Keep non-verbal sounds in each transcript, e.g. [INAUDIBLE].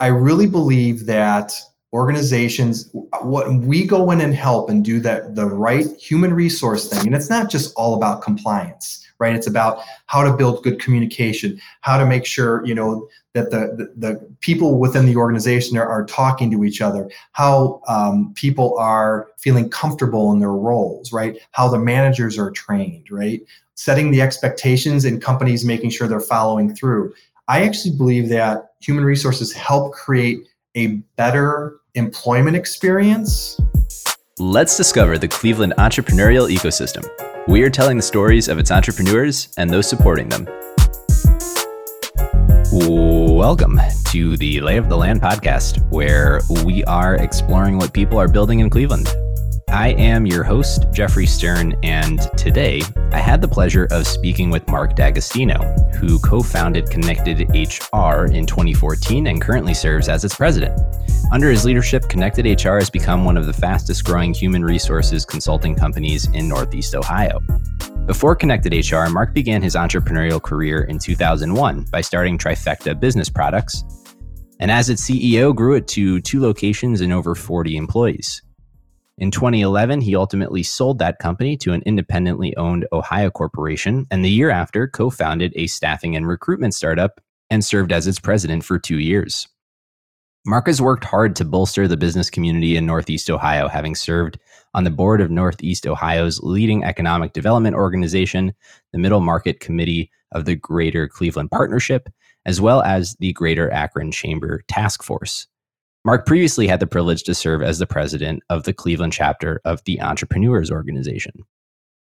I really believe that organizations what we go in and help and do that the right human resource thing and it's not just all about compliance right? It's about how to build good communication how to make sure you know that the the, the people within the organization are, are talking to each other how um, people are feeling comfortable in their roles right? How the managers are trained right? Setting the expectations and companies making sure they're following through i actually believe that human resources help create a better employment experience. Let's discover the Cleveland entrepreneurial ecosystem. We are telling the stories of its entrepreneurs and those supporting them. Welcome to the Lay of the Land podcast, where we are exploring what people are building in Cleveland. I am your host, Jeffrey Stern, and today I had the pleasure of speaking with Mark D'Agostino, who co founded Connected HR in 2014 and currently serves as its president. Under his leadership, Connected HR has become one of the fastest growing human resources consulting companies in Northeast Ohio. Before Connected HR, Mark began his entrepreneurial career in 2001 by starting Trifecta Business Products, and as its CEO, grew it to two locations and over 40 employees. In 2011, he ultimately sold that company to an independently owned Ohio corporation, and the year after, co founded a staffing and recruitment startup and served as its president for two years. Mark has worked hard to bolster the business community in Northeast Ohio, having served on the board of Northeast Ohio's leading economic development organization, the Middle Market Committee of the Greater Cleveland Partnership, as well as the Greater Akron Chamber Task Force. Mark previously had the privilege to serve as the president of the Cleveland chapter of the Entrepreneurs Organization.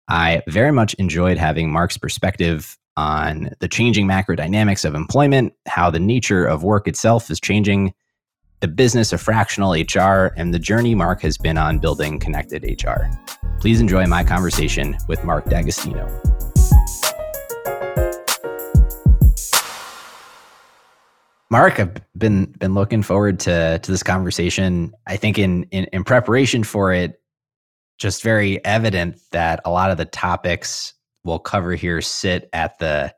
I very much enjoyed having Mark's perspective on the changing macro dynamics of employment, how the nature of work itself is changing, the business of fractional HR, and the journey Mark has been on building connected HR. Please enjoy my conversation with Mark D'Agostino. Mark, I've been been looking forward to to this conversation. I think in, in in preparation for it, just very evident that a lot of the topics we'll cover here sit at the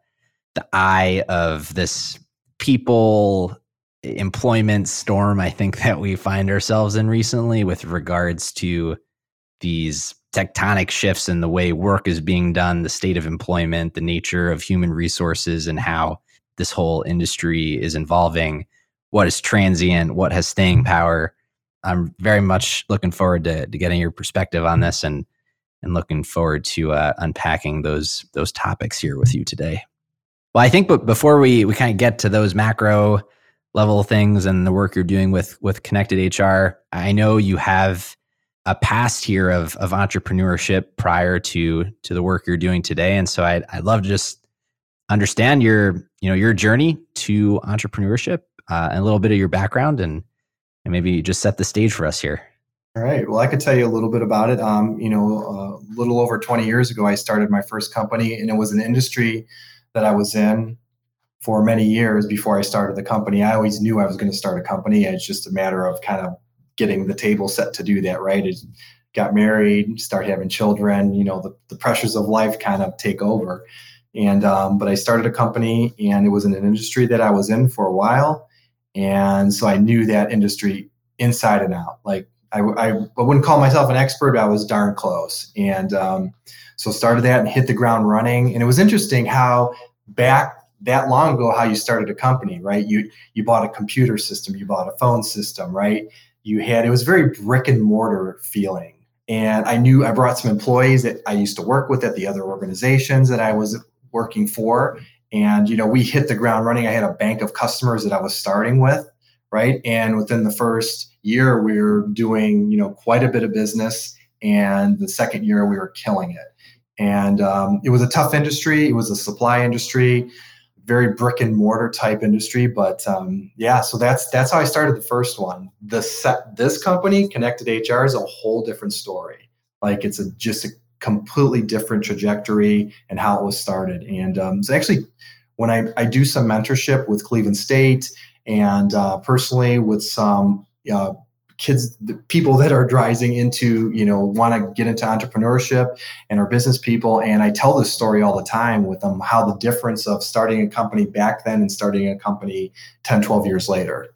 the eye of this people employment storm I think [LAUGHS] that we find ourselves in recently with regards to these tectonic shifts in the way work is being done, the state of employment, the nature of human resources and how this whole industry is involving, what is transient, what has staying power. I'm very much looking forward to, to getting your perspective on this and and looking forward to uh, unpacking those those topics here with you today. Well, I think, but before we we kind of get to those macro level things and the work you're doing with with connected HR, I know you have a past here of of entrepreneurship prior to to the work you're doing today, and so I'd I'd love to just understand your you know your journey to entrepreneurship uh, and a little bit of your background and and maybe just set the stage for us here. All right. Well i could tell you a little bit about it. Um, you know a little over 20 years ago i started my first company and it was an industry that i was in for many years before i started the company. I always knew i was going to start a company. It's just a matter of kind of getting the table set to do that right? It, got married start having children you know the, the pressures of life kind of take over and um, but I started a company, and it was in an industry that I was in for a while, and so I knew that industry inside and out. Like I, I, I wouldn't call myself an expert, but I was darn close. And um, so started that and hit the ground running. And it was interesting how back that long ago how you started a company, right? You you bought a computer system, you bought a phone system, right? You had it was very brick and mortar feeling. And I knew I brought some employees that I used to work with at the other organizations that I was working for. And, you know, we hit the ground running. I had a bank of customers that I was starting with, right? And within the first year, we were doing, you know, quite a bit of business. And the second year, we were killing it. And um, it was a tough industry. It was a supply industry, very brick and mortar type industry. But um, yeah, so that's that's how I started the first one. The set, this company, Connected HR, is a whole different story. Like it's a just a completely different trajectory and how it was started. And um, so actually, when I, I do some mentorship with Cleveland State and uh, personally with some uh, kids, people that are rising into, you know, want to get into entrepreneurship and are business people. And I tell this story all the time with them, how the difference of starting a company back then and starting a company 10, 12 years later.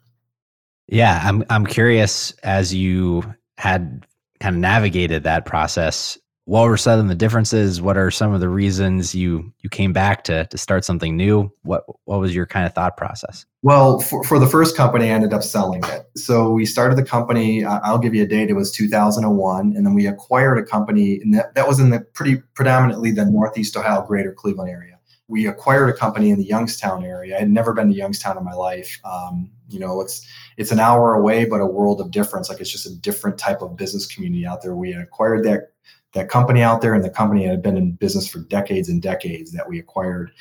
Yeah, I'm I'm curious as you had kind of navigated that process. What we're of the differences? What are some of the reasons you you came back to to start something new? What what was your kind of thought process? Well, for, for the first company, I ended up selling it. So we started the company. I'll give you a date. It was 2001, and then we acquired a company, and that, that was in the pretty predominantly the Northeast Ohio, Greater Cleveland area. We acquired a company in the Youngstown area. I had never been to Youngstown in my life. Um, you know, it's it's an hour away, but a world of difference. Like it's just a different type of business community out there. We acquired that that company out there, and the company that had been in business for decades and decades that we acquired.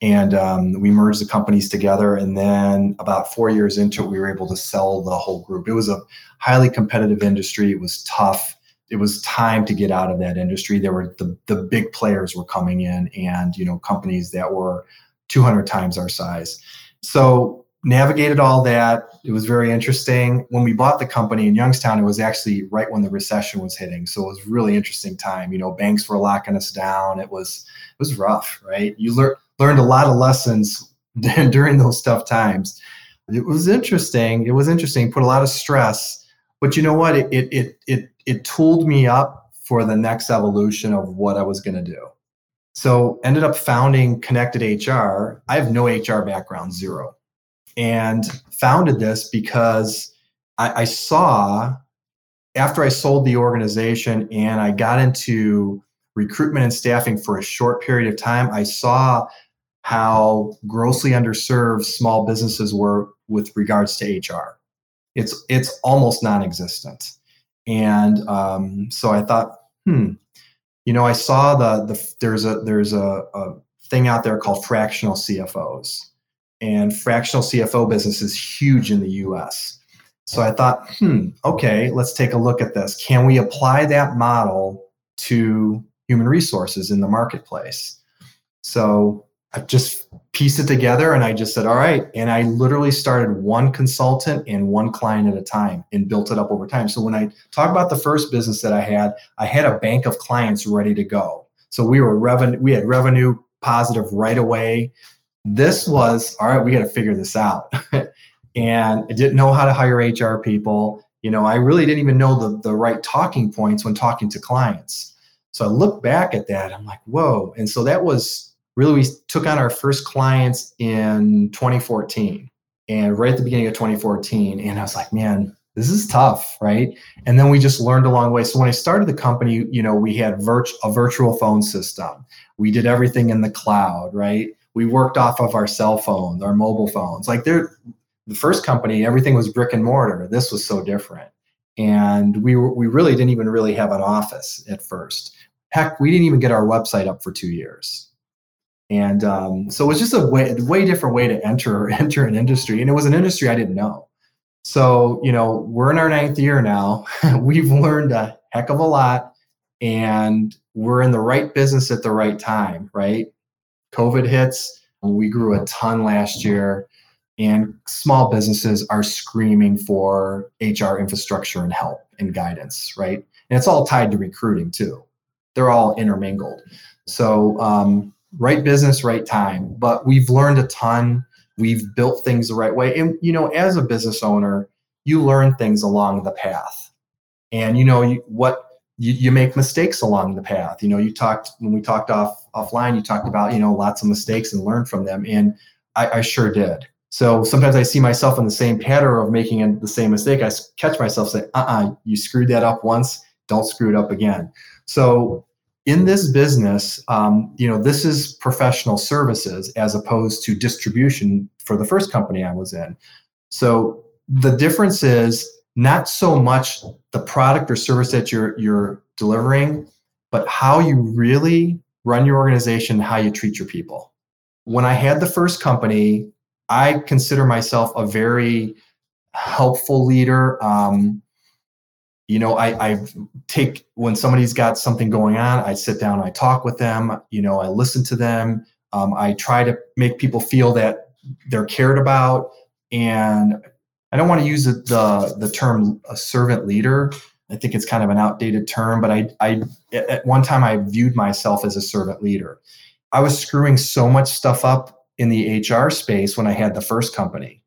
And um, we merged the companies together. And then about four years into it, we were able to sell the whole group. It was a highly competitive industry. It was tough. It was time to get out of that industry. There were the, the big players were coming in and, you know, companies that were 200 times our size. So navigated all that. It was very interesting. When we bought the company in Youngstown, it was actually right when the recession was hitting. So it was really interesting time. You know, banks were locking us down. It was it was rough, right? You learn learned a lot of lessons [LAUGHS] during those tough times. It was interesting. It was interesting. Put a lot of stress, but you know what? It it it it, it tooled me up for the next evolution of what I was going to do. So ended up founding Connected HR. I have no HR background, zero and founded this because I, I, saw after I sold the organization and I got into recruitment and staffing for a short period of time, I saw how grossly underserved small businesses were with regards to HR. It's it's almost non-existent, and um, so I thought, hmm, you know, I saw the the there's a there's a, a thing out there called fractional CFOs and fractional CFO business is huge in the US. So I thought, hmm, okay, let's take a look at this. Can we apply that model to human resources in the marketplace? So I just pieced it together and I just said, all right. And I literally started one consultant and one client at a time and built it up over time. So when I talk about the first business that I had, I had a bank of clients ready to go. So we were revenue, we had revenue positive right away this was all right we got to figure this out. [LAUGHS] And i didn't know how to hire hr people. You know i really didn't even know the, the right talking points when talking to clients. So i look back at that i'm like whoa. And so that was really we took on our first clients in 2014 and right at the beginning of 2014 and i was like man this is tough right? And then we just learned along the way. So when i started the company you know we had virt- a virtual phone system. We did everything in the cloud right we worked off of our cell phones, our mobile phones. Like they're the first company, everything was brick and mortar. This was so different. And we we really didn't even really have an office at first. Heck, we didn't even get our website up for two years. And um, so it was just a way, way different way to enter [LAUGHS] enter an industry, and it was an industry I didn't know. So you know, we're in our ninth year now. [LAUGHS] We've learned a heck of a lot, and we're in the right business at the right time, right? COVID hits. We grew a ton last year, and small businesses are screaming for HR infrastructure and help and guidance, right? And it's all tied to recruiting too. They're all intermingled. So, um, right business, right time. But we've learned a ton. We've built things the right way. And, you know, as a business owner, you learn things along the path. And, you know, you, what you, you make mistakes along the path. You know, you talked when we talked off offline, you talked about, you know, lots of mistakes and learn from them. And I, I sure did. So sometimes I see myself in the same pattern of making the same mistake. I catch myself say, uh-uh, you screwed that up once, don't screw it up again. So in this business, um, you know, this is professional services as opposed to distribution for the first company I was in. So the difference is not so much the product or service that you're you're delivering, but how you really run your organization, how you treat your people. When I had the first company, I consider myself a very helpful leader. Um, you know, I, I take when somebody's got something going on, I sit down, I talk with them. You know, I listen to them. Um, I try to make people feel that they're cared about, and I don't want to use the, the, the term a servant leader. I think it's kind of an outdated term, but I, I at one time I viewed myself as a servant leader. I was screwing so much stuff up in the HR space when I had the first company.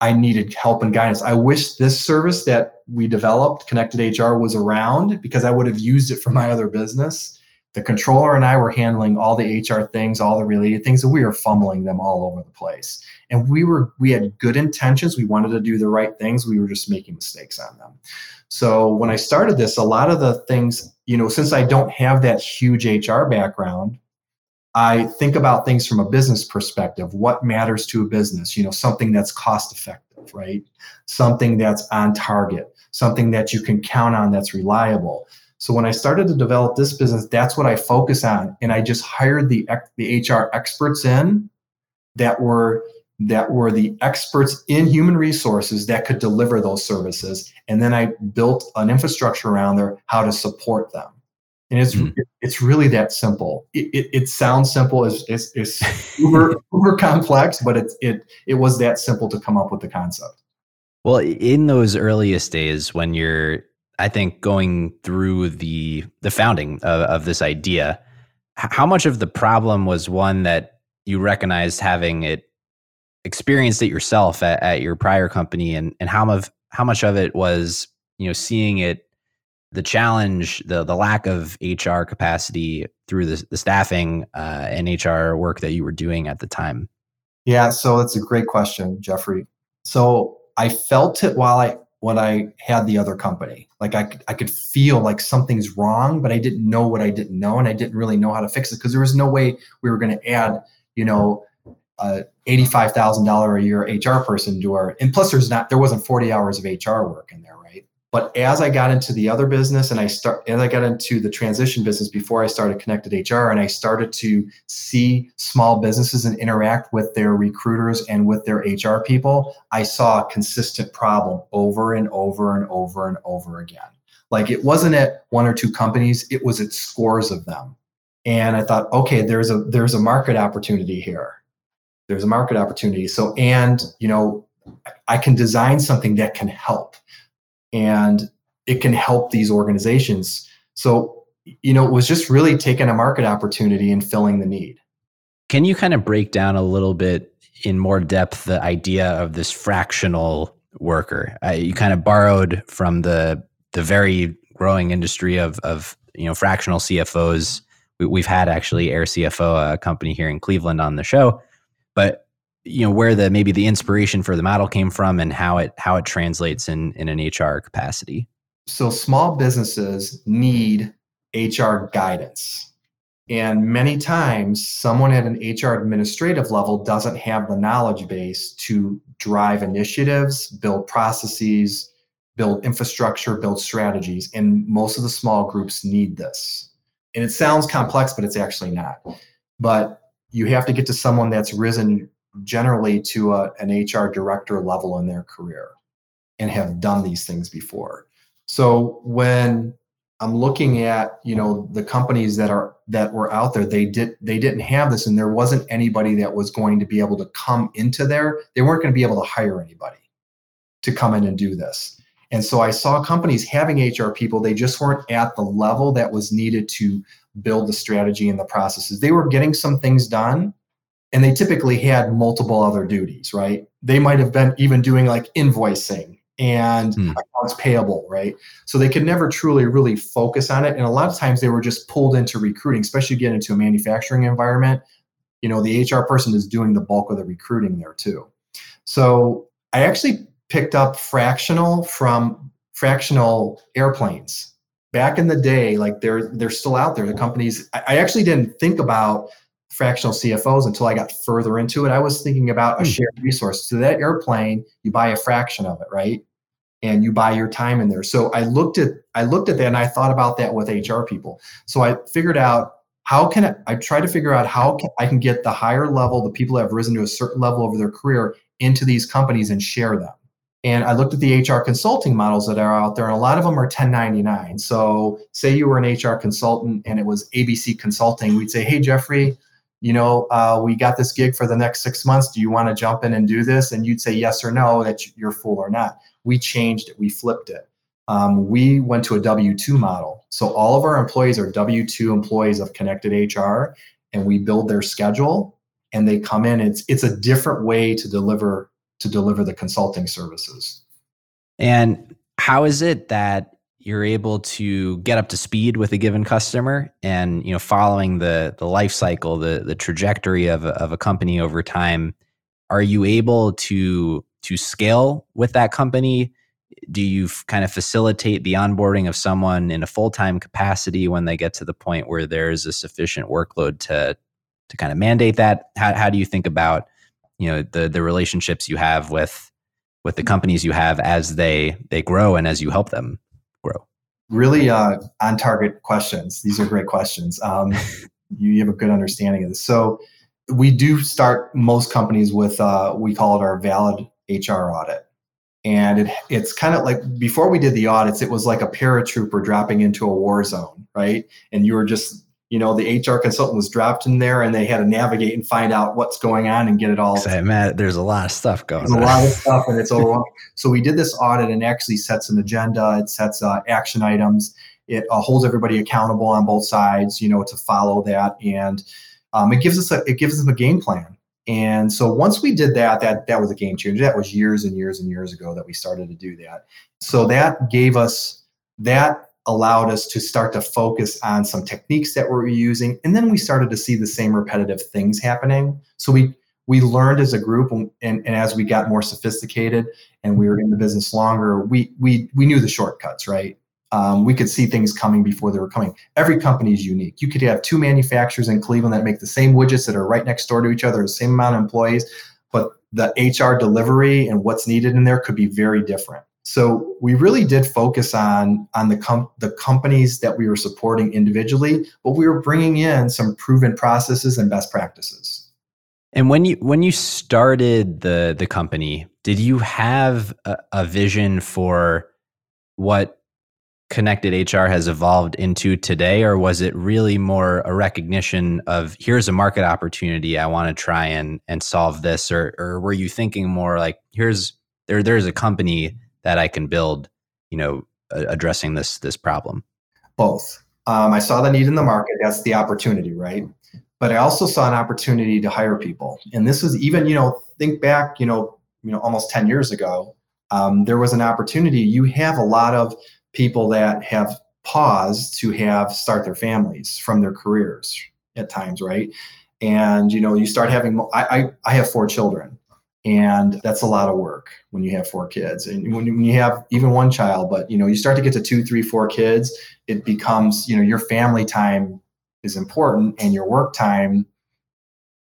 I needed help and guidance. I wish this service that we developed, Connected HR, was around because I would have used it for my other business. The controller and I were handling all the HR things, all the related things, and we were fumbling them all over the place. And we were we had good intentions. We wanted to do the right things. We were just making mistakes on them. So when I started this, a lot of the things, you know, since I don't have that huge HR background, I think about things from a business perspective. What matters to a business? You know, something that's cost effective, right? Something that's on target, something that you can count on that's reliable. So when I started to develop this business, that's what I focus on. And I just hired the, the HR experts in that were that were the experts in human resources that could deliver those services. And then I built an infrastructure around there how to support them and it's mm. it's really that simple. It, it, it sounds simple, it's, it's, it's [LAUGHS] uber uber complex, but it it it was that simple to come up with the concept. Well, in those earliest days when you're, I think, going through the the founding of, of this idea, how much of the problem was one that you recognized having it experienced it yourself at, at your prior company, and and how much how much of it was you know seeing it the challenge, the the lack of HR capacity through the, the staffing uh, and HR work that you were doing at the time? Yeah, so that's a great question, Jeffrey. So I felt it while I when I had the other company. Like I I could feel like something's wrong, but I didn't know what I didn't know, and I didn't really know how to fix it because there was no way we were going to add, you know, a eighty-five thousand dollar a year HR person to our. And plus, there's not there wasn't forty hours of HR work in there, right? But as I got into the other business and I start as I got into the transition business before I started connected HR and I started to see small businesses and interact with their recruiters and with their HR people, I saw a consistent problem over and over and over and over again. Like it wasn't at one or two companies, it was at scores of them. And I thought, okay, there's a there's a market opportunity here. There's a market opportunity. So and, you know, I can design something that can help and it can help these organizations. So, you know, it was just really taking a market opportunity and filling the need. Can you kind of break down a little bit in more depth the idea of this fractional worker? Uh, you kind of borrowed from the the very growing industry of of you know fractional CFOs. We, have had actually Air CFO, a company here in Cleveland, on the show, but you know where the maybe the inspiration for the model came from and how it how it translates in in an HR capacity. So small businesses need HR guidance. And many times someone at an HR administrative level doesn't have the knowledge base to drive initiatives, build processes, build infrastructure, build strategies. And most of the small groups need this. And it sounds complex, but it's actually not. But you have to get to someone that's risen generally to a, an HR director level in their career and have done these things before. So when I'm looking at you know the companies that are that were out there they did they didn't have this and there wasn't anybody that was going to be able to come into there. They weren't going to be able to hire anybody to come in and do this. And so I saw companies having HR people they just weren't at the level that was needed to build the strategy and the processes. They were getting some things done and they typically had multiple other duties, right? They might have been even doing like invoicing and hmm. accounts payable, right? So they could never truly really focus on it. And a lot of times they were just pulled into recruiting, especially get into a manufacturing environment. You know, the HR person is doing the bulk of the recruiting there too. So I actually picked up fractional from fractional airplanes back in the day. Like they're they're still out there. The companies. I, I actually didn't think about fractional CFOs until I got further into it. I was thinking about a hmm. shared resource. So that airplane, you buy a fraction of it, right? And you buy your time in there. So I looked at I looked at that and I thought about that with HR people. So I figured out how can I, I try to figure out how can, I can get the higher level, the people that have risen to a certain level over their career into these companies and share them. And I looked at the HR consulting models that are out there, and a lot of them are 1099. So, say you were an HR consultant and it was ABC Consulting, we'd say, Hey, Jeffrey, you know, uh, we got this gig for the next six months. Do you want to jump in and do this? And you'd say yes or no, that you're full or not. We changed it, we flipped it. Um, we went to a W 2 model. So all of our employees are W 2 employees of Connected HR, and we build their schedule and they come in. It's, it's a different way to deliver to deliver the consulting services. And how is it that you're able to get up to speed with a given customer and you know following the the life cycle the the trajectory of a, of a company over time are you able to to scale with that company? Do you f- kind of facilitate the onboarding of someone in a full-time capacity when they get to the point where there's a sufficient workload to to kind of mandate that? How, how do you think about you know the the relationships you have with with the mm-hmm. companies you have as they they grow and as you help them really uh, on target questions. These are great questions. Um, [LAUGHS] you, have a good understanding of this. So we do start most companies with uh, we call it our valid hr audit. And it, it's kind of like before we did the audits it was like a paratrooper dropping into a war zone right? And you were just you know the hr consultant was dropped in there and they had to navigate and find out what's going on and get it all Say, man there's a lot of stuff going there's on. a lot of stuff and it's [LAUGHS] overwhelming so we did this audit and actually sets an agenda it sets uh, action items it uh, holds everybody accountable on both sides you know to follow that and um, it gives us a it gives us a game plan and so once we did that, that that was a game changer. That was years and years and years ago that we started to do that. So that gave us that allowed us to start to focus on some techniques that we're using, and then we started to see the same repetitive things happening. So we we learned as a group, and, and, and as we got more sophisticated and we were in the business longer, we we we knew the shortcuts, right? um, we could see things coming before they were coming. Every company is unique. You could have two manufacturers in Cleveland that make the same widgets that are right next door to each other, the same amount of employees, but the HR delivery and what's needed in there could be very different. So we really did focus on on the com- the companies that we were supporting individually, but we were bringing in some proven processes and best practices. And when you when you started the the company, did you have a, a vision for what connected HR has evolved into today, or was it really more a recognition of here's a market opportunity I want to try and and solve this, or or were you thinking more like here's there there's a company that I can build, you know, addressing this this problem? Both. Um, I saw the need in the market. That's the opportunity, right? But I also saw an opportunity to hire people, and this was even you know think back you know you know almost ten years ago. Um, there was an opportunity. You have a lot of people that have paused to have start their families from their careers at times, right? And you know, you start having. I I, I have four children, and that's a lot of work when you have four kids, and when, when you have even one child. But you know, you start to get to two, three, four kids, it becomes you know your family time is important, and your work time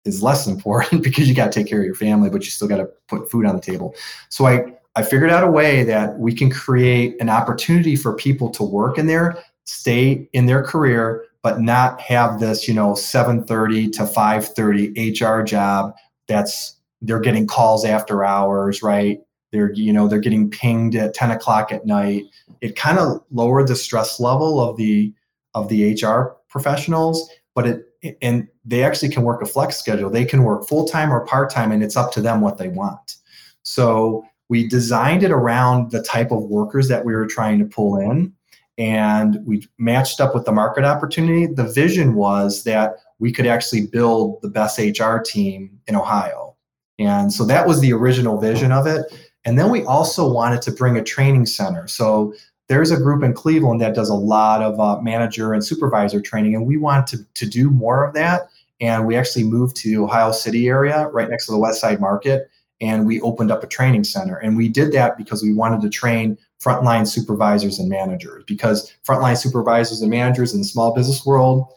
is less important [LAUGHS] because you got to take care of your family, but you still got to put food on the table. So I I figured out a way that we can create an opportunity for people to work in there, stay in their career, but not have this, you know, 7:30 to 5:30 HR job that's they're getting calls after hours, right? They're, you know, they're getting pinged at 10 o'clock at night. It kind of lowered the stress level of the of the HR professionals, but it and they actually can work a flex schedule. They can work full time or part time, and it's up to them what they want. So we designed it around the type of workers that we were trying to pull in and we matched up with the market opportunity the vision was that we could actually build the best hr team in ohio and so that was the original vision of it and then we also wanted to bring a training center so there's a group in cleveland that does a lot of uh, manager and supervisor training and we want to, to do more of that and we actually moved to ohio city area right next to the west side market and we opened up a training center. And we did that because we wanted to train frontline supervisors and managers because frontline supervisors and managers in the small business world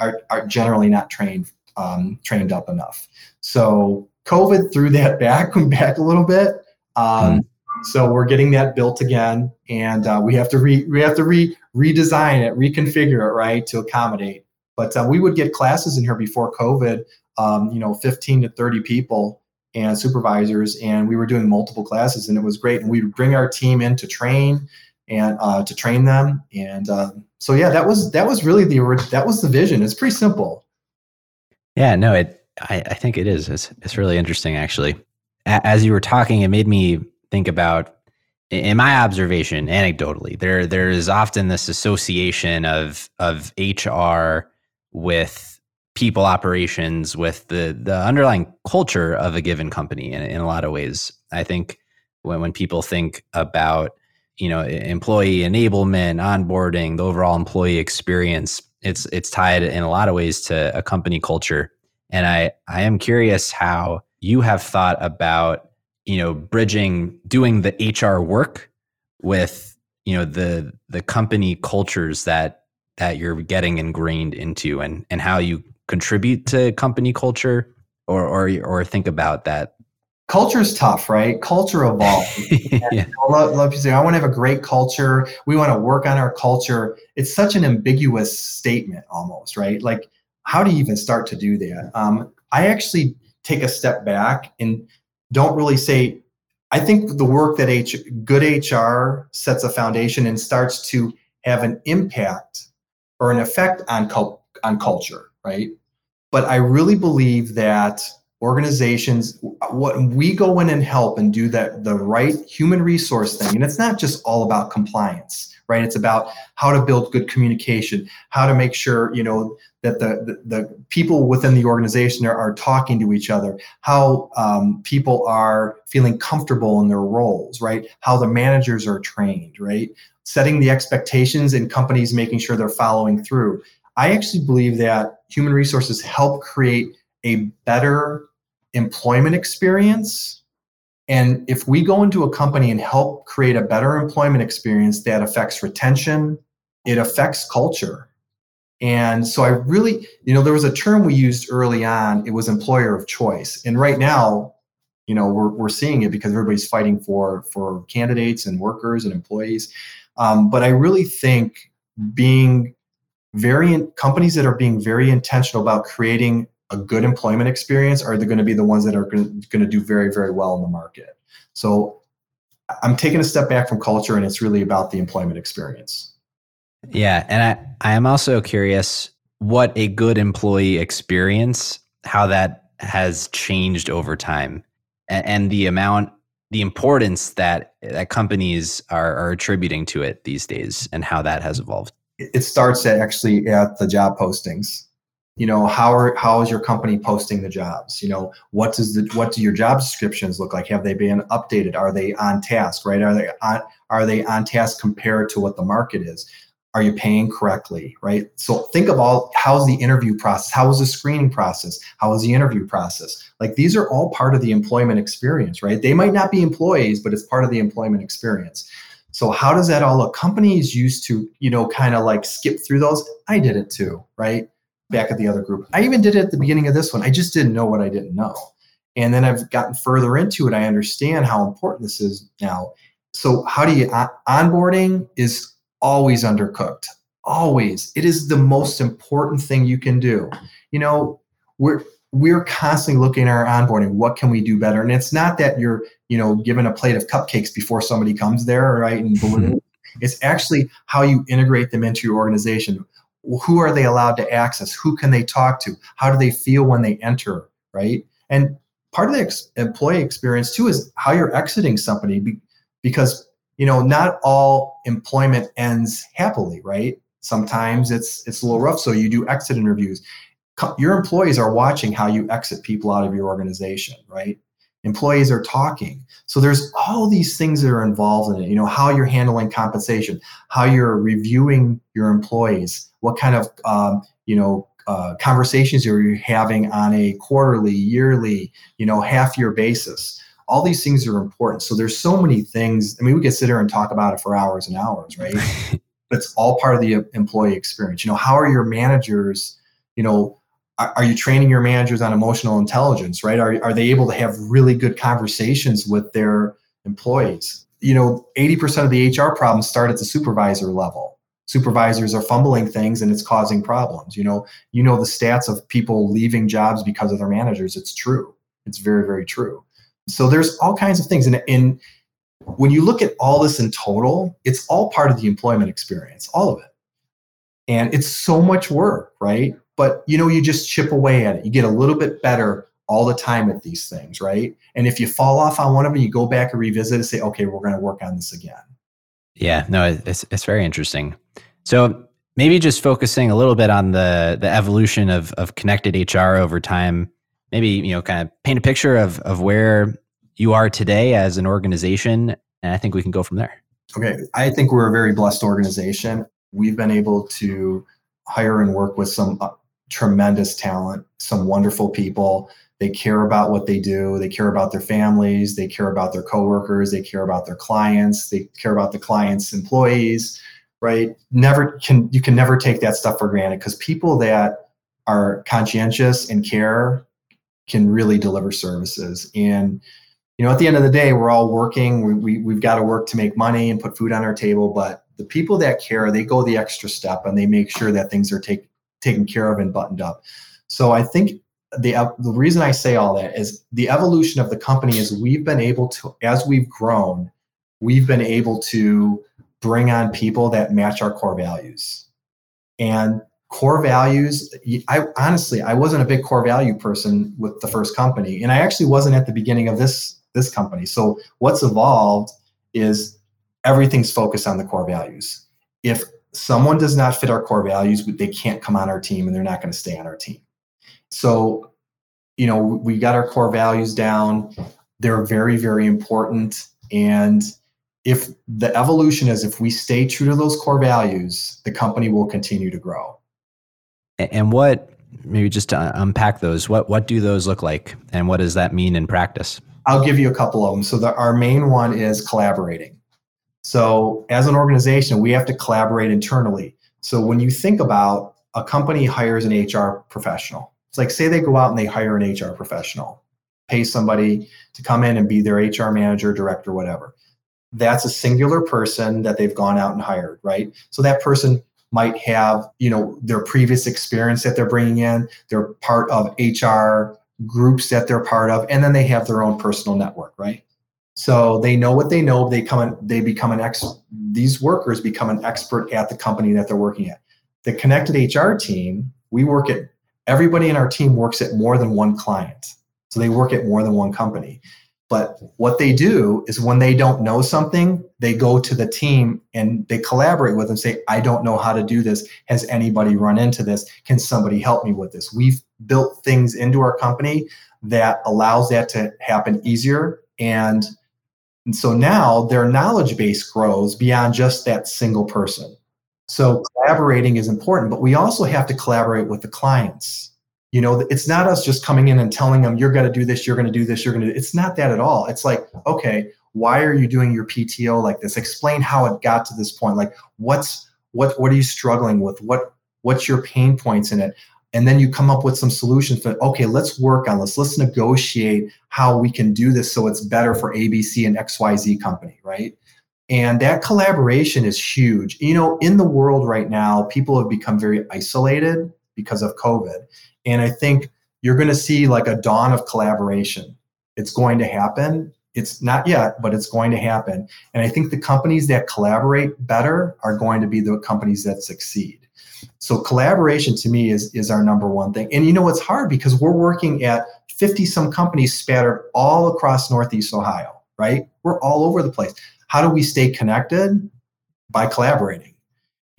are, are generally not trained um, trained up enough. So COVID threw that [LAUGHS] back back a little bit. Um, mm. So we're getting that built again, and uh, we have to re we have to re redesign it, reconfigure it right to accommodate. But uh, we would get classes in here before COVID. Um, you know, 15 to 30 people and supervisors, and we were doing multiple classes, and it was great. And we would bring our team in to train and uh, to train them. And uh, so, yeah, that was that was really the that was the vision. It's pretty simple. Yeah, no, it. I, I think it is. It's it's really interesting, actually. A- as you were talking, it made me think about, in my observation, anecdotally, there there is often this association of of HR with people operations with the the underlying culture of a given company in, in a lot of ways. I think when when people think about you know employee enablement, onboarding, the overall employee experience, it's it's tied in a lot of ways to a company culture. And I I am curious how you have thought about you know bridging doing the HR work with you know the the company cultures that that you're getting ingrained into and and how you contribute to company culture or or or think about that. Culture is tough right? Culture evolves. [LAUGHS] Yeah. a lot of say i want to have a great culture. We want to work on our culture. It's such an ambiguous statement almost right? Like how do you even start to do that um, i actually take a step back and don't really say i think the work that H, good hr sets a foundation and starts to have an impact or an effect on, cult, on culture right? But I really believe that organizations what we go in and help and do that the right human resource thing and it's not just all about compliance right it's about how to build good communication how to make sure you know that the the, people within the organization are, are talking to each other how um, people are feeling comfortable in their roles right how the managers are trained right setting the expectations in companies making sure they're following through I actually believe that human resources help create a better employment experience. And if we go into a company and help create a better employment experience that affects retention, it affects culture. And so I really, you know, there was a term we used early on, it was employer of choice. And right now, you know, we're, we're seeing it because everybody's fighting for for candidates and workers and employees. Um, but I really think being very companies that are being very intentional about creating a good employment experience are going to be the ones that are going to do very very well in the market so i'm taking a step back from culture and it's really about the employment experience yeah and i i am also curious what a good employee experience how that has changed over time and, and the amount the importance that that companies are, are attributing to it these days and how that has evolved. It starts at actually at the job postings. You know how are how is your company posting the jobs? You know what does the what do your job descriptions look like? Have they been updated? Are they on task right? Are they on are they on task compared to what the market is are you paying correctly right so think of all how's the interview process how is the screening process how is the interview process like these are all part of the employment experience right they might not be employees but it's part of the employment experience so how does that all look? Companies used to, you know, kind of like skip through those. I did it too, right? Back at the other group. I even did it at the beginning of this one. I just didn't know what I didn't know. And then I've gotten further into it. I understand how important this is now. So how do you onboarding is always undercooked. Always. It is the most important thing you can do. You know, we're we're constantly looking at our onboarding. What can we do better? And it's not that you're, you know, given a plate of cupcakes before somebody comes there, right? And [LAUGHS] it's actually how you integrate them into your organization. Who are they allowed to access? Who can they talk to? How do they feel when they enter, right? And part of the ex- employee experience too is how you're exiting somebody be- because you know not all employment ends happily, right? Sometimes it's it's a little rough, so you do exit interviews your employees are watching how you exit people out of your organization, right? Employees are talking. So there's all these things that are involved in it. You know, how you're handling compensation, how you're reviewing your employees, what kind of um, you know uh, conversations you're having on a quarterly, yearly, you know, half year basis. All these things are important. So there's so many things. I mean, we could sit here and talk about it for hours and hours, right? [LAUGHS] but it's all part of the uh, employee experience. You know, how are your managers, you know, are you training your managers on emotional intelligence right are, are they able to have really good conversations with their employees you know 80% of the hr problems start at the supervisor level supervisors are fumbling things and it's causing problems you know you know the stats of people leaving jobs because of their managers it's true it's very very true so there's all kinds of things. And, and when you look at all this in total it's all part of the employment experience all of it. And it's so much work right? But you know you just chip away at it. You get a little bit better all the time at these things right? And if you fall off on one of them you go back and revisit and say okay we're going to work on this again. Yeah no it's, it's very interesting. So maybe just focusing a little bit on the the evolution of of connected HR over time. Maybe you know, kind of paint a picture of of where you are today as an organization, and I think we can go from there. Okay, I think we're a very blessed organization. We've been able to hire and work with some uh, tremendous talent, some wonderful people. They care about what they do. They care about their families. They care about their coworkers. They care about their clients. They care about the clients' employees right? Never can you can never take that stuff for granted because people that are conscientious and care can really deliver services. And you know, at the end of the day, we're all working. We, we we've got to work to make money and put food on our table. But the people that care, they go the extra step and they make sure that things are take, taken care of and buttoned up. So I think the the reason I say all that is the evolution of the company is we've been able to as we've grown, we've been able to bring on people that match our core values. And core values, I honestly, I wasn't a big core value person with the first company. And I actually wasn't at the beginning of this this company. So what's evolved is everything's focused on the core values. If someone does not fit our core values, they can't come on our team and they're not going to stay on our team. So, you know, we got our core values down. They're very, very important. And if the evolution is if we stay true to those core values, the company will continue to grow. And what maybe just to uh, unpack those, what what do those look like, and what does that mean in practice? I'll give you a couple of them. So the, our main one is collaborating. So as an organization, we have to collaborate internally. So when you think about a company hires an HR professional, it's like say they go out and they hire an HR professional, pay somebody to come in and be their HR manager, director, whatever that's a singular person that they've gone out and hired, right? So that person might have, you know, their previous experience that they're bringing in. They're part of HR groups that they're part of, and then they have their own personal network, right? So they know what they know. They come and they become an ex. These workers become an expert at the company that they're working at. The connected HR team, we work at. Everybody in our team works at more than one client, so they work at more than one company. But what they do is when they don't know something, they go to the team and they collaborate with them, say, I don't know how to do this. Has anybody run into this? Can somebody help me with this? We've built things into our company that allows that to happen easier. And, and so now their knowledge base grows beyond just that single person. So collaborating is important, but we also have to collaborate with the clients you know it's not us just coming in and telling them you're going to do this you're going to do this you're going to it's not that at all. It's like okay why are you doing your pto like this? Explain how it got to this point like what's what what are you struggling with? What what's your pain points in it? And then you come up with some solutions for okay let's work on this. Let's negotiate how we can do this so it's better for abc and xyz company right? And that collaboration is huge. You know in the world right now people have become very isolated because of covid and I think you're going to see like a dawn of collaboration. It's going to happen. It's not yet, but it's going to happen. And I think the companies that collaborate better are going to be the companies that succeed. So collaboration to me is, is our number one thing. And you know, it's hard because we're working at 50 some companies spattered all across Northeast Ohio, right? We're all over the place. How do we stay connected? By collaborating.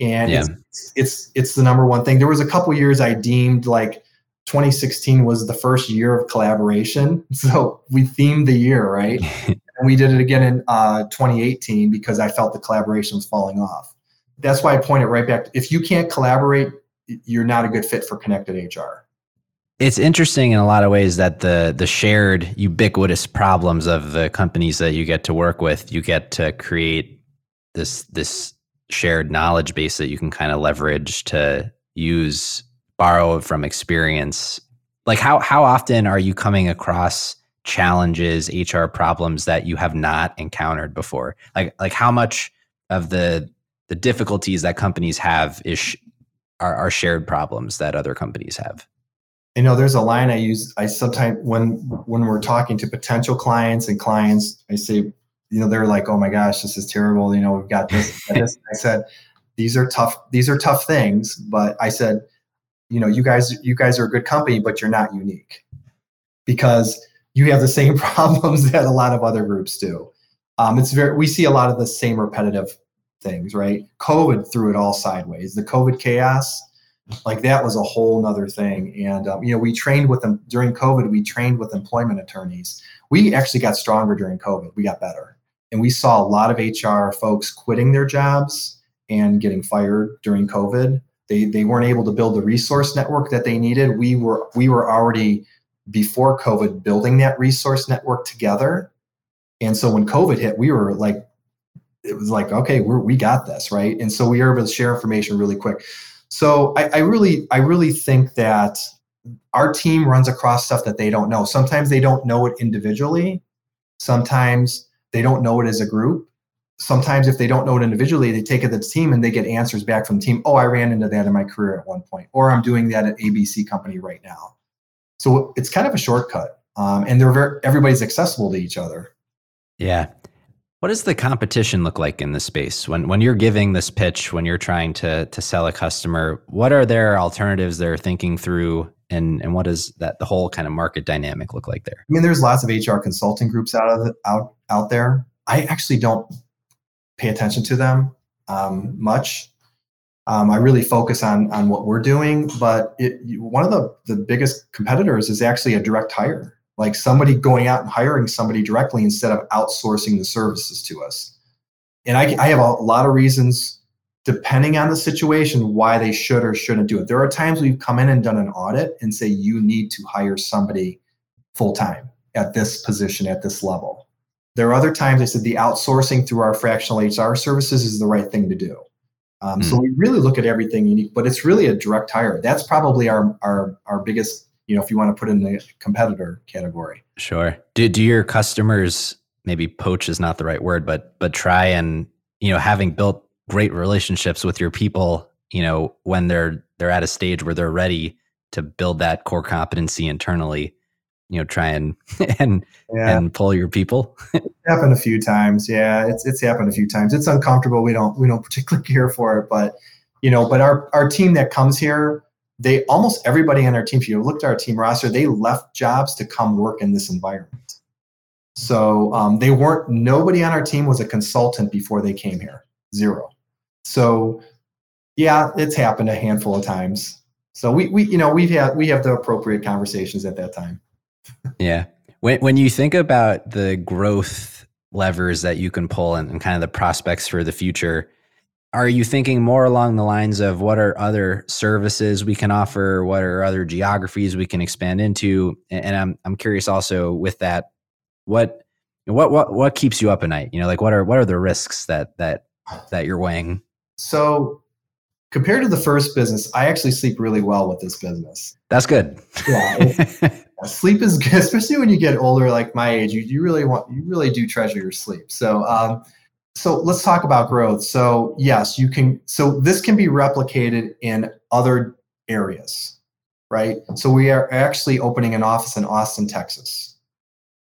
And yeah. it's, it's it's the number one thing. There was a couple years I deemed like 2016 was the first year of collaboration. [LAUGHS] So we themed the year, right? [LAUGHS] and we did it again in uh, 2018 because I felt the collaboration was falling off. That's why I pointed right back. If you can't collaborate, you're not a good fit for connected HR. It's interesting in a lot of ways that the the shared ubiquitous problems of the companies that you get to work with, you get to create this this shared knowledge base that you can kind of leverage to use borrow from experience? Like how how often are you coming across challenges hr problems that you have not encountered before? Like like how much of the the difficulties that companies have is are, are shared problems that other companies have? You know there's a line i use i sometimes when when we're talking to potential clients and clients i say you know they're like oh my gosh this is terrible you know we've got this, this. [LAUGHS] i said these are tough these are tough things but i said you know you guys you guys are a good company but you're not unique because you have the same [LAUGHS] problems that a lot of other groups do um, it's very we see a lot of the same repetitive things, right? COVID threw it all sideways. The COVID chaos, like that was a whole nother thing. And, um, you know, we trained with them during COVID, we trained with employment attorneys. We actually got stronger during COVID. We got better. And we saw a lot of HR folks quitting their jobs and getting fired during COVID. They, they weren't able to build the resource network that they needed. We were we were already before COVID building that resource network together. And so when COVID hit, we were like, it was like, okay, we're, we got this, right? And so we were able to share information really quick. So I, I really, I really think that our team runs across stuff that they don't know. Sometimes they don't know it individually. Sometimes they don't know it as a group. Sometimes if they don't know it individually, they take it to the team and they get answers back from the team. Oh, I ran into that in my career at one point, or I'm doing that at ABC company right now. So it's kind of a shortcut, um, and they're very, everybody's accessible to each other. Yeah. What does the competition look like in this space when when you're giving this pitch when you're trying to to sell a customer? What are their alternatives they're thinking through, and and what does that the whole kind of market dynamic look like there? I mean, there's lots of HR consulting groups out of the, out out there. I actually don't pay attention to them um, much. Um, I really focus on on what we're doing, but it, one of the the biggest competitors is actually a direct hire like somebody going out and hiring somebody directly instead of outsourcing the services to us. And I, I have a lot of reasons, depending on the situation, why they should or shouldn't do it. There are times we've come in and done an audit and say, you need to hire somebody full time at this position, at this level. There are other times I said the outsourcing through our fractional HR services is the right thing to do. Um, mm. So hmm. we really look at everything unique, but it's really a direct hire. That's probably our our our biggest you know, if you want to put in the competitor category. Sure. Do do your customers maybe poach is not the right word, but but try and you know having built great relationships with your people, you know, when they're they're at a stage where they're ready to build that core competency internally, you know, try and [LAUGHS] and yeah. and pull your people. [LAUGHS] it's happened a few times. Yeah, it's it's happened a few times. It's uncomfortable. We don't we don't [LAUGHS] particularly care for it, but you know, but our our team that comes here they almost everybody on our team, if you looked at our team roster, they left jobs to come work in this environment. So um, they weren't, nobody on our team was a consultant before they came here, zero. So yeah, it's happened a handful of times. So we, we you know, we've had, we have the appropriate conversations at that time. Yeah. When, when you think about the growth levers that you can pull and, and kind of the prospects for the future, are you thinking more along the lines of what are other services we can offer? What are other geographies we can expand into? And i'm i'm curious also with that what what what what keeps you up at night? You know like what are what are the risks that that that you're weighing? So compared to the first business i actually sleep really well with this business. That's good. Yeah [LAUGHS] sleep is good [LAUGHS] especially when you get older like my age you, you really want you really do treasure your sleep so um so let's talk about growth. So yes, you can. So this can be replicated in other areas, right? So we are actually opening an office in Austin, Texas.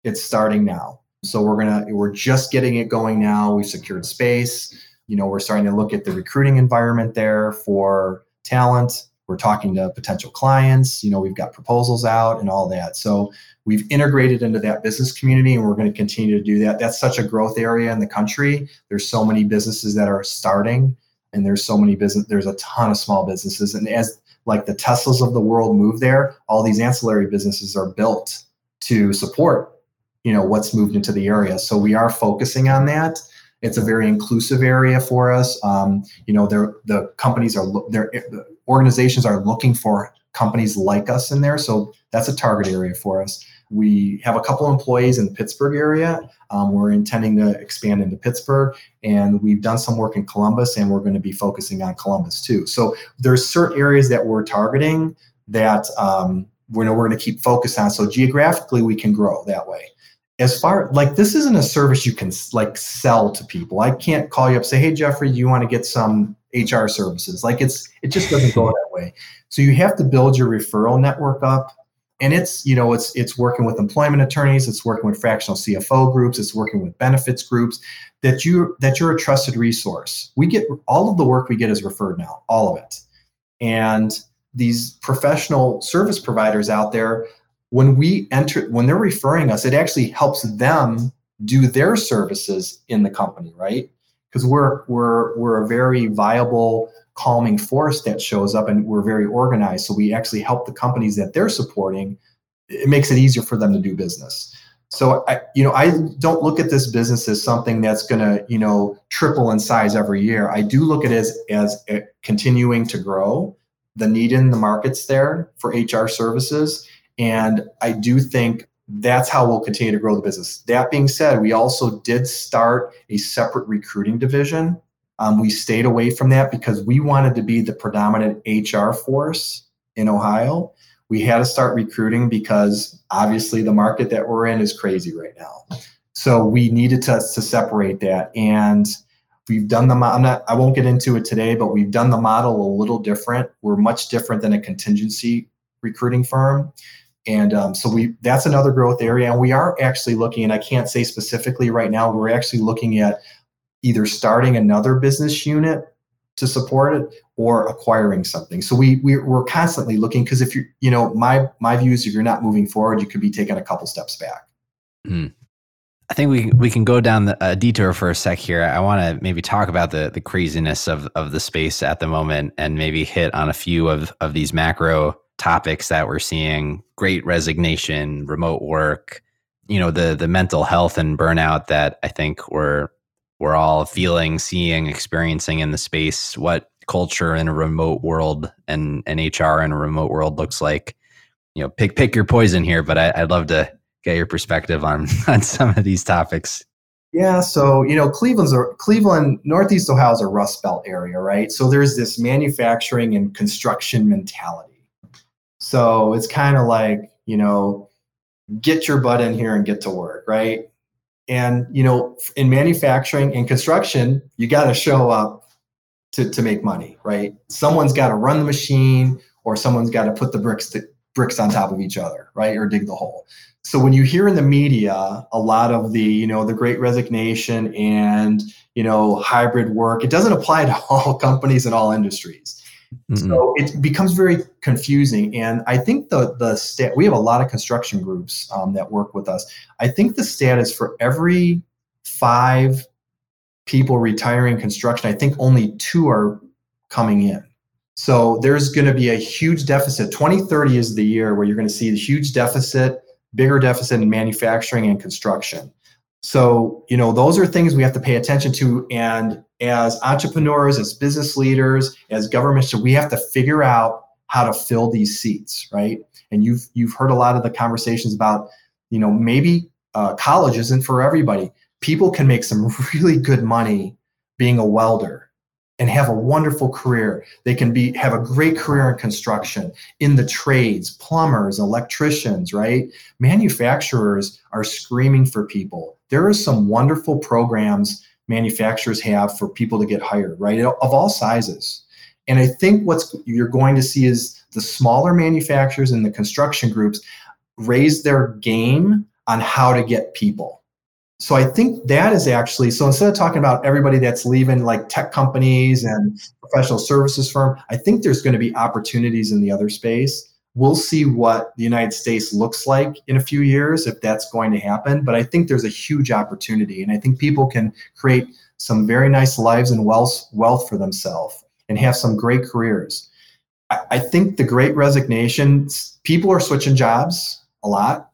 It's starting now. So we're gonna we're just getting it going now. We've secured space. You know, we're starting to look at the recruiting environment there for talent. We're talking to potential clients. You know, we've got proposals out and all that. So We've integrated into that business community and we're going to continue to do that. That's such a growth area in the country. There's so many businesses that are starting and there's so many business there's a ton of small businesses and as like the Teslas of the world move there, all these ancillary businesses are built to support, you know, what's moved into the area. So we are focusing on that. It's a very inclusive area for us. Um, you know, the companies are their organizations are looking for companies like us in there. So that's a target area for us. We have a couple employees in the Pittsburgh area. Um, we're intending to expand into Pittsburgh, and we've done some work in Columbus, and we're going to be focusing on Columbus too. So there's certain areas that we're targeting that um, we're, we're going to keep focused on. So geographically, we can grow that way. As far like this isn't a service you can like sell to people. I can't call you up say, "Hey Jeffrey, you want to get some HR services?" Like it's it just doesn't go that way. So you have to build your referral network up and it's you know it's it's working with employment attorneys it's working with fractional cfo groups it's working with benefits groups that you that you're a trusted resource we get all of the work we get is referred now all of it and these professional service providers out there when we enter when they're referring us it actually helps them do their services in the company right because we're we're we're a very viable calming force that shows up and we're very organized so we actually help the companies that they're supporting it makes it easier for them to do business so I, you know, I don't look at this business as something that's going to, you know, triple in size every year. I do look at it as as eh, continuing to grow. The need in the markets there for HR services, and I do think that's how we'll continue to grow the business. That being said, we also did start a separate recruiting division. Um, we stayed away from that because we wanted to be the predominant HR force in Ohio we had to start recruiting because obviously the market that we're in is crazy right now. So we needed to, to separate that. And we've done the I'm not I won't get into it today, but we've done the model a little different. We're much different than a contingency recruiting firm. And um, so we that's another growth area. And we are actually looking, and I can't say specifically right now, we're actually looking at either starting another business unit to support it or acquiring something. So we, we we're constantly looking because if you you know my my view is if you're not moving forward, you could be taking a couple steps back. Mm. I think we we can go down the, a detour for a sec here. I want to maybe talk about the the craziness of of the space at the moment, and maybe hit on a few of of these macro topics that we're seeing: great resignation, remote work, you know, the the mental health and burnout that I think we're we're all feeling, seeing, experiencing in the space, what culture in a remote world and, and HR in a remote world looks like. You know, pick pick your poison here, but I, I'd love to get your perspective on [LAUGHS] on some of these topics. Yeah, so you know, Cleveland's a, Cleveland, Northeast Ohio is a Rust Belt area, right? So there's this manufacturing and construction mentality. So it's kind of like you know, get your butt in here and get to work, right? And you know, in manufacturing and construction, you got to show up to, to make money, right? Someone's got to run the machine, or someone's got to put the bricks to, bricks on top of each other, right, or dig the hole. So when you hear in the media a lot of the, you know, the Great Resignation and you know hybrid work, it doesn't apply to [LAUGHS] all companies and all industries. Mm-hmm. So it becomes very confusing. And I think the the stat we have a lot of construction groups um, that work with us. I think the stat is for every five people retiring construction, I think only two are coming in. So there's going to be a huge deficit. 2030 is the year where you're going to see the huge deficit, bigger deficit in manufacturing and construction. So, you know, those are things we have to pay attention to. And as entrepreneurs, as business leaders, as governments, we have to figure out how to fill these seats, right? And you've you've heard a lot of the conversations about, you know, maybe uh, college isn't for everybody. People can make some [LAUGHS] really good money being a welder and have a wonderful career. They can be have a great career in construction, in the trades, plumbers, electricians, right? Manufacturers are screaming for people. There are some wonderful programs manufacturers have for people to get hired, right? Of all sizes. And I think what's you're going to see is the smaller manufacturers and the construction groups raise their game on how to get people. So I think that is actually so instead of talking about everybody that's leaving like tech companies and professional services firm, I think there's going to be opportunities in the other space we'll see what the United States looks like in a few years if that's going to happen. But I think there's a huge opportunity, and I think people can create some very nice lives and wealth wealth for themselves and have some great careers. I, I think the Great Resignation, people are switching jobs a lot.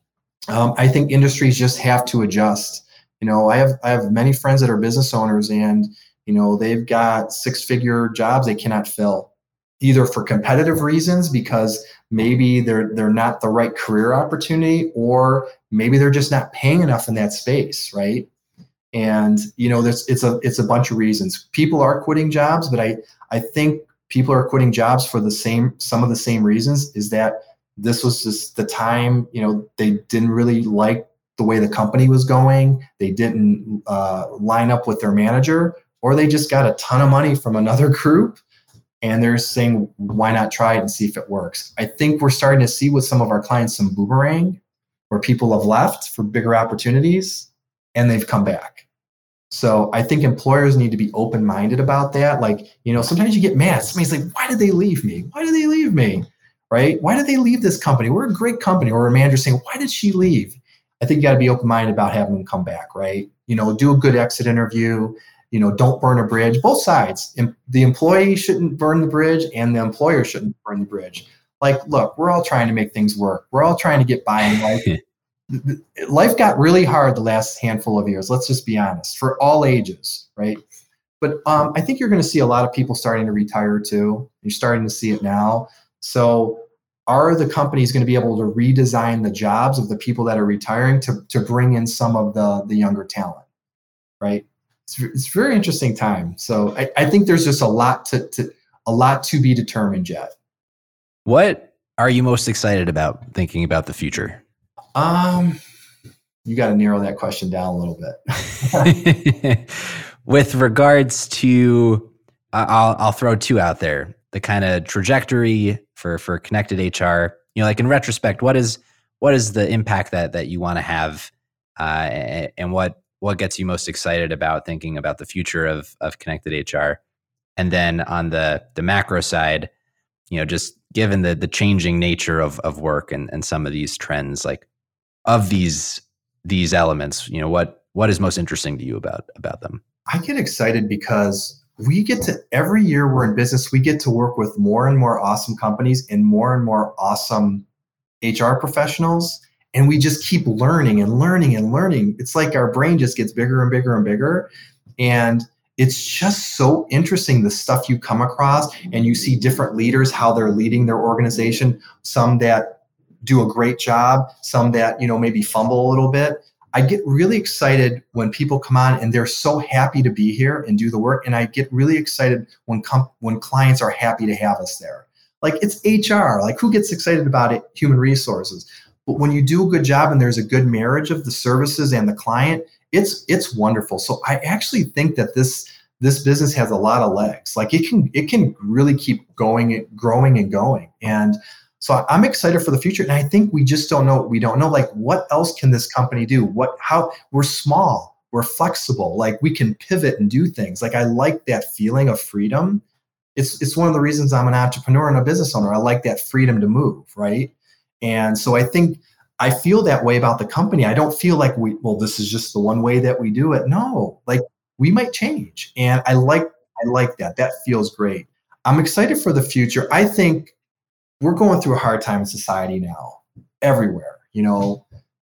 Um, I think industries just have to adjust. You know, I have I have many friends that are business owners, and you know they've got six figure jobs they cannot fill either for competitive reasons because maybe they're they're not the right career opportunity or maybe they're just not paying enough in that space right? And you know there's it's a it's a bunch of reasons. People are quitting jobs but i i think people are quitting jobs for the same some of the same reasons is that this was just the time you know they didn't really like the way the company was going. They didn't uh, line up with their manager or they just got a ton of money from another [LAUGHS] group and they're saying why not try it and see if it works? I think we're starting to see with some of our clients some boomerang where people have left for bigger opportunities and they've come back. So i think employers need to be open-minded about that. Like you know sometimes you get mad. Somebody's like why did they leave me? Why did they leave me? Right? Why did they leave this company? We're a great company. Or a manager saying why did she leave? I think you got to be open-minded about having them come back right? You know do a good exit interview you know, don't burn a bridge. Both sides. The employee shouldn't burn the bridge and the employer shouldn't burn the bridge. Like, look, we're all trying to make things work. We're all trying to get by in life. [LAUGHS] life got really hard the last handful of years. Let's just be honest, for all ages, right? But um, I think you're going to see a lot of people starting to retire too. You're starting to see it now. So, are the companies going to be able to redesign the jobs of the people that are retiring to, to bring in some of the, the younger talent, right? It's, it's a very interesting time. So I, I think there's just a lot to, to a lot to be determined yet. What are you most excited about thinking about the future? Um, you got to narrow that question down a little bit. [LAUGHS] With regards to, I'll I'll throw two out there: the kind of trajectory for for connected HR. You know, like in retrospect, what is what is the impact that that you want to have, uh, and what what gets you most excited about thinking about the future of of connected HR? And then on the the macro side, you know, just given the the changing nature of of work and and some of these trends, like of these these elements, you know, what what is most interesting to you about about them? I get excited because we get to every year we're in business, we get to work with more and more awesome companies and more and more awesome HR professionals and we just keep learning and learning and learning. It's like our brain just gets bigger and bigger and bigger. And it's just so interesting the stuff you come across and you see different leaders how they're leading their organization. Some that do a great job some that you know maybe fumble a little bit. I get really excited when people come on and they're so happy to be here and do the work. And i get really excited when com- when clients are happy to have us there. Like it's hr like who gets excited about it? Human resources but when you do a good job and there's a good marriage of the services and the client, it's it's wonderful. So I actually think that this this business has a lot of legs. Like it can it can really keep going, growing and going. And so I'm excited for the future. And I think we just don't know. We don't know like what else can this company do? What how we're small, we're flexible, like we can pivot and do things. Like I like that feeling of freedom. It's it's one of the reasons I'm an entrepreneur and a business owner. I like that freedom to move, right? And so I think I feel that way about the company. I don't feel like we, well, this is just the one way that we do it. No, like we might change. And I like, I like that. That feels great. I'm excited for the future. I think we're going through a hard time in society now, everywhere. You know,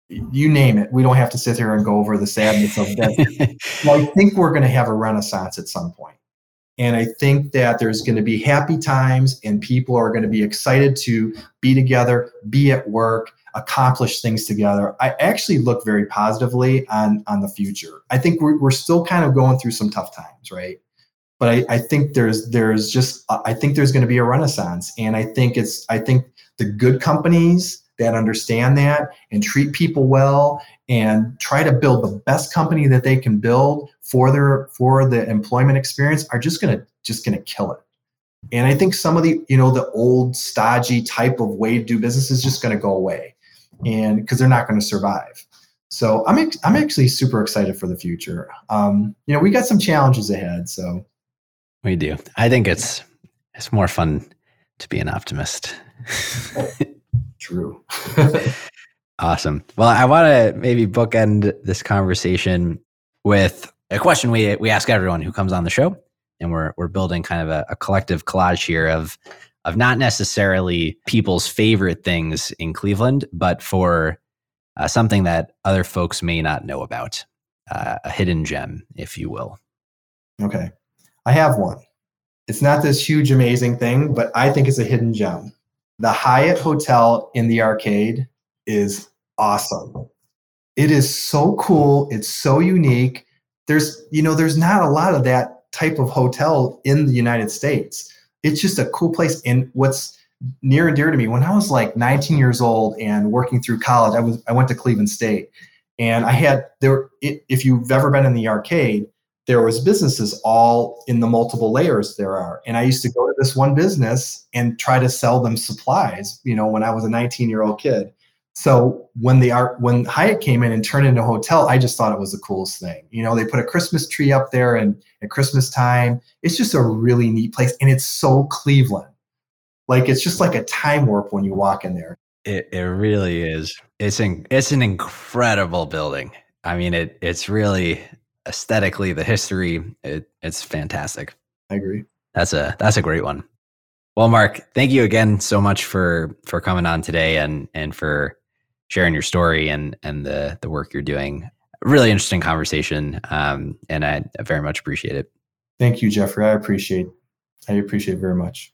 you name it. We don't have to sit here and go over the sadness of that. [LAUGHS] I think we're going to have a renaissance at some point. And I think that there's going to be happy times and people are going to be excited to be together, be at work, accomplish things together. I actually look very positively on, on the future. I think we're, we're still kind of going through some tough times, right? But I, I think there's there's just I think there's going to be a renaissance. And I think it's I think the good companies that understand that and treat people well and try to build the best company that they can build for their for the employment experience are just to just to kill it. And i think some of the you know the old stodgy type of way to do business is just to go away and because they're not to survive. So i'm ex- i'm actually super excited for the future. Um, you know we got some challenges ahead so. We do. I think it's it's more fun to be an optimist [LAUGHS] True. [LAUGHS] awesome. Well, I want to maybe bookend this conversation with a question we we ask everyone who comes on the show, and we're we're building kind of a, a collective collage here of of not necessarily people's favorite things in Cleveland, but for uh, something that other folks may not know about, uh, a hidden gem, if you will. Okay, I have one. It's not this huge, amazing thing, but I think it's a hidden gem. The Hyatt Hotel in the arcade is awesome. It is so cool. It's so unique. There's, you know, there's not a lot of that type of hotel in the United States. It's just a cool place. And what's near and dear to me, when I was like 19 years old and working through college, I was I went to Cleveland State, and I had there. If you've ever been in the arcade, there was businesses all in the multiple layers there are. And i used to go to this one business and try to sell them supplies you know when i was a 19 year old kid. So when the art when hyatt came in and turned into a hotel i just thought it was the coolest thing. You know they put a christmas tree up there and at christmas time. It's just a really neat place and it's so cleveland. Like it's just like a time warp when you walk in there. It, it really is. It's an it's an incredible building. I mean it it's really aesthetically, the history, it, it's fantastic. I agree. That's a that's a great one. Well, Mark, thank you again so much for for coming on today and and for sharing your story and and the the work you're doing. Really interesting conversation, um, and I, I very much appreciate it. Thank you, Jeffrey. I appreciate I appreciate very much.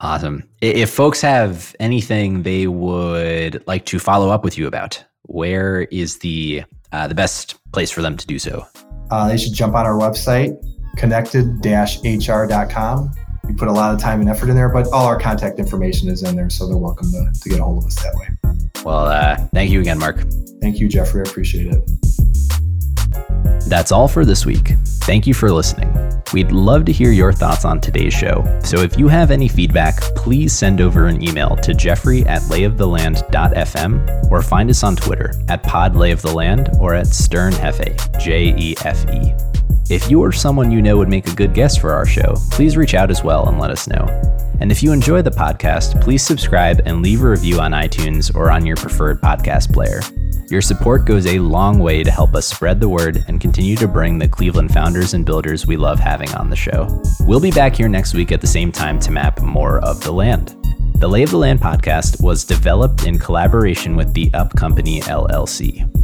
Awesome. If folks have anything they would like to follow up with you about, where is the uh, the best place for them to do so? Uh, they should jump on our website, connected-hr.com. We put a lot of time and effort in there, but all our contact information is in there, so they're welcome to, to get a hold of us that way. Well, uh, thank you again, Mark. Thank you, Jeffrey. I appreciate it. That's all for this week. Thank you for listening. We'd love to hear your thoughts on today's show, so if you have any feedback, please send over an email to jeffrey at layoftheland.fm or find us on Twitter at podlayoftheland or at sternjefe, J-E-F-E. If you or someone you know would make a good guest for our show, please reach out as well and let us know. And if you enjoy the podcast, please subscribe and leave a review on iTunes or on your preferred podcast player. Your support goes a long way to help us spread the word and continue to bring the Cleveland founders and builders we love having on the show. We'll be back here next week at the same time to map more of the land. The Lay of the Land podcast was developed in collaboration with the Up Company LLC.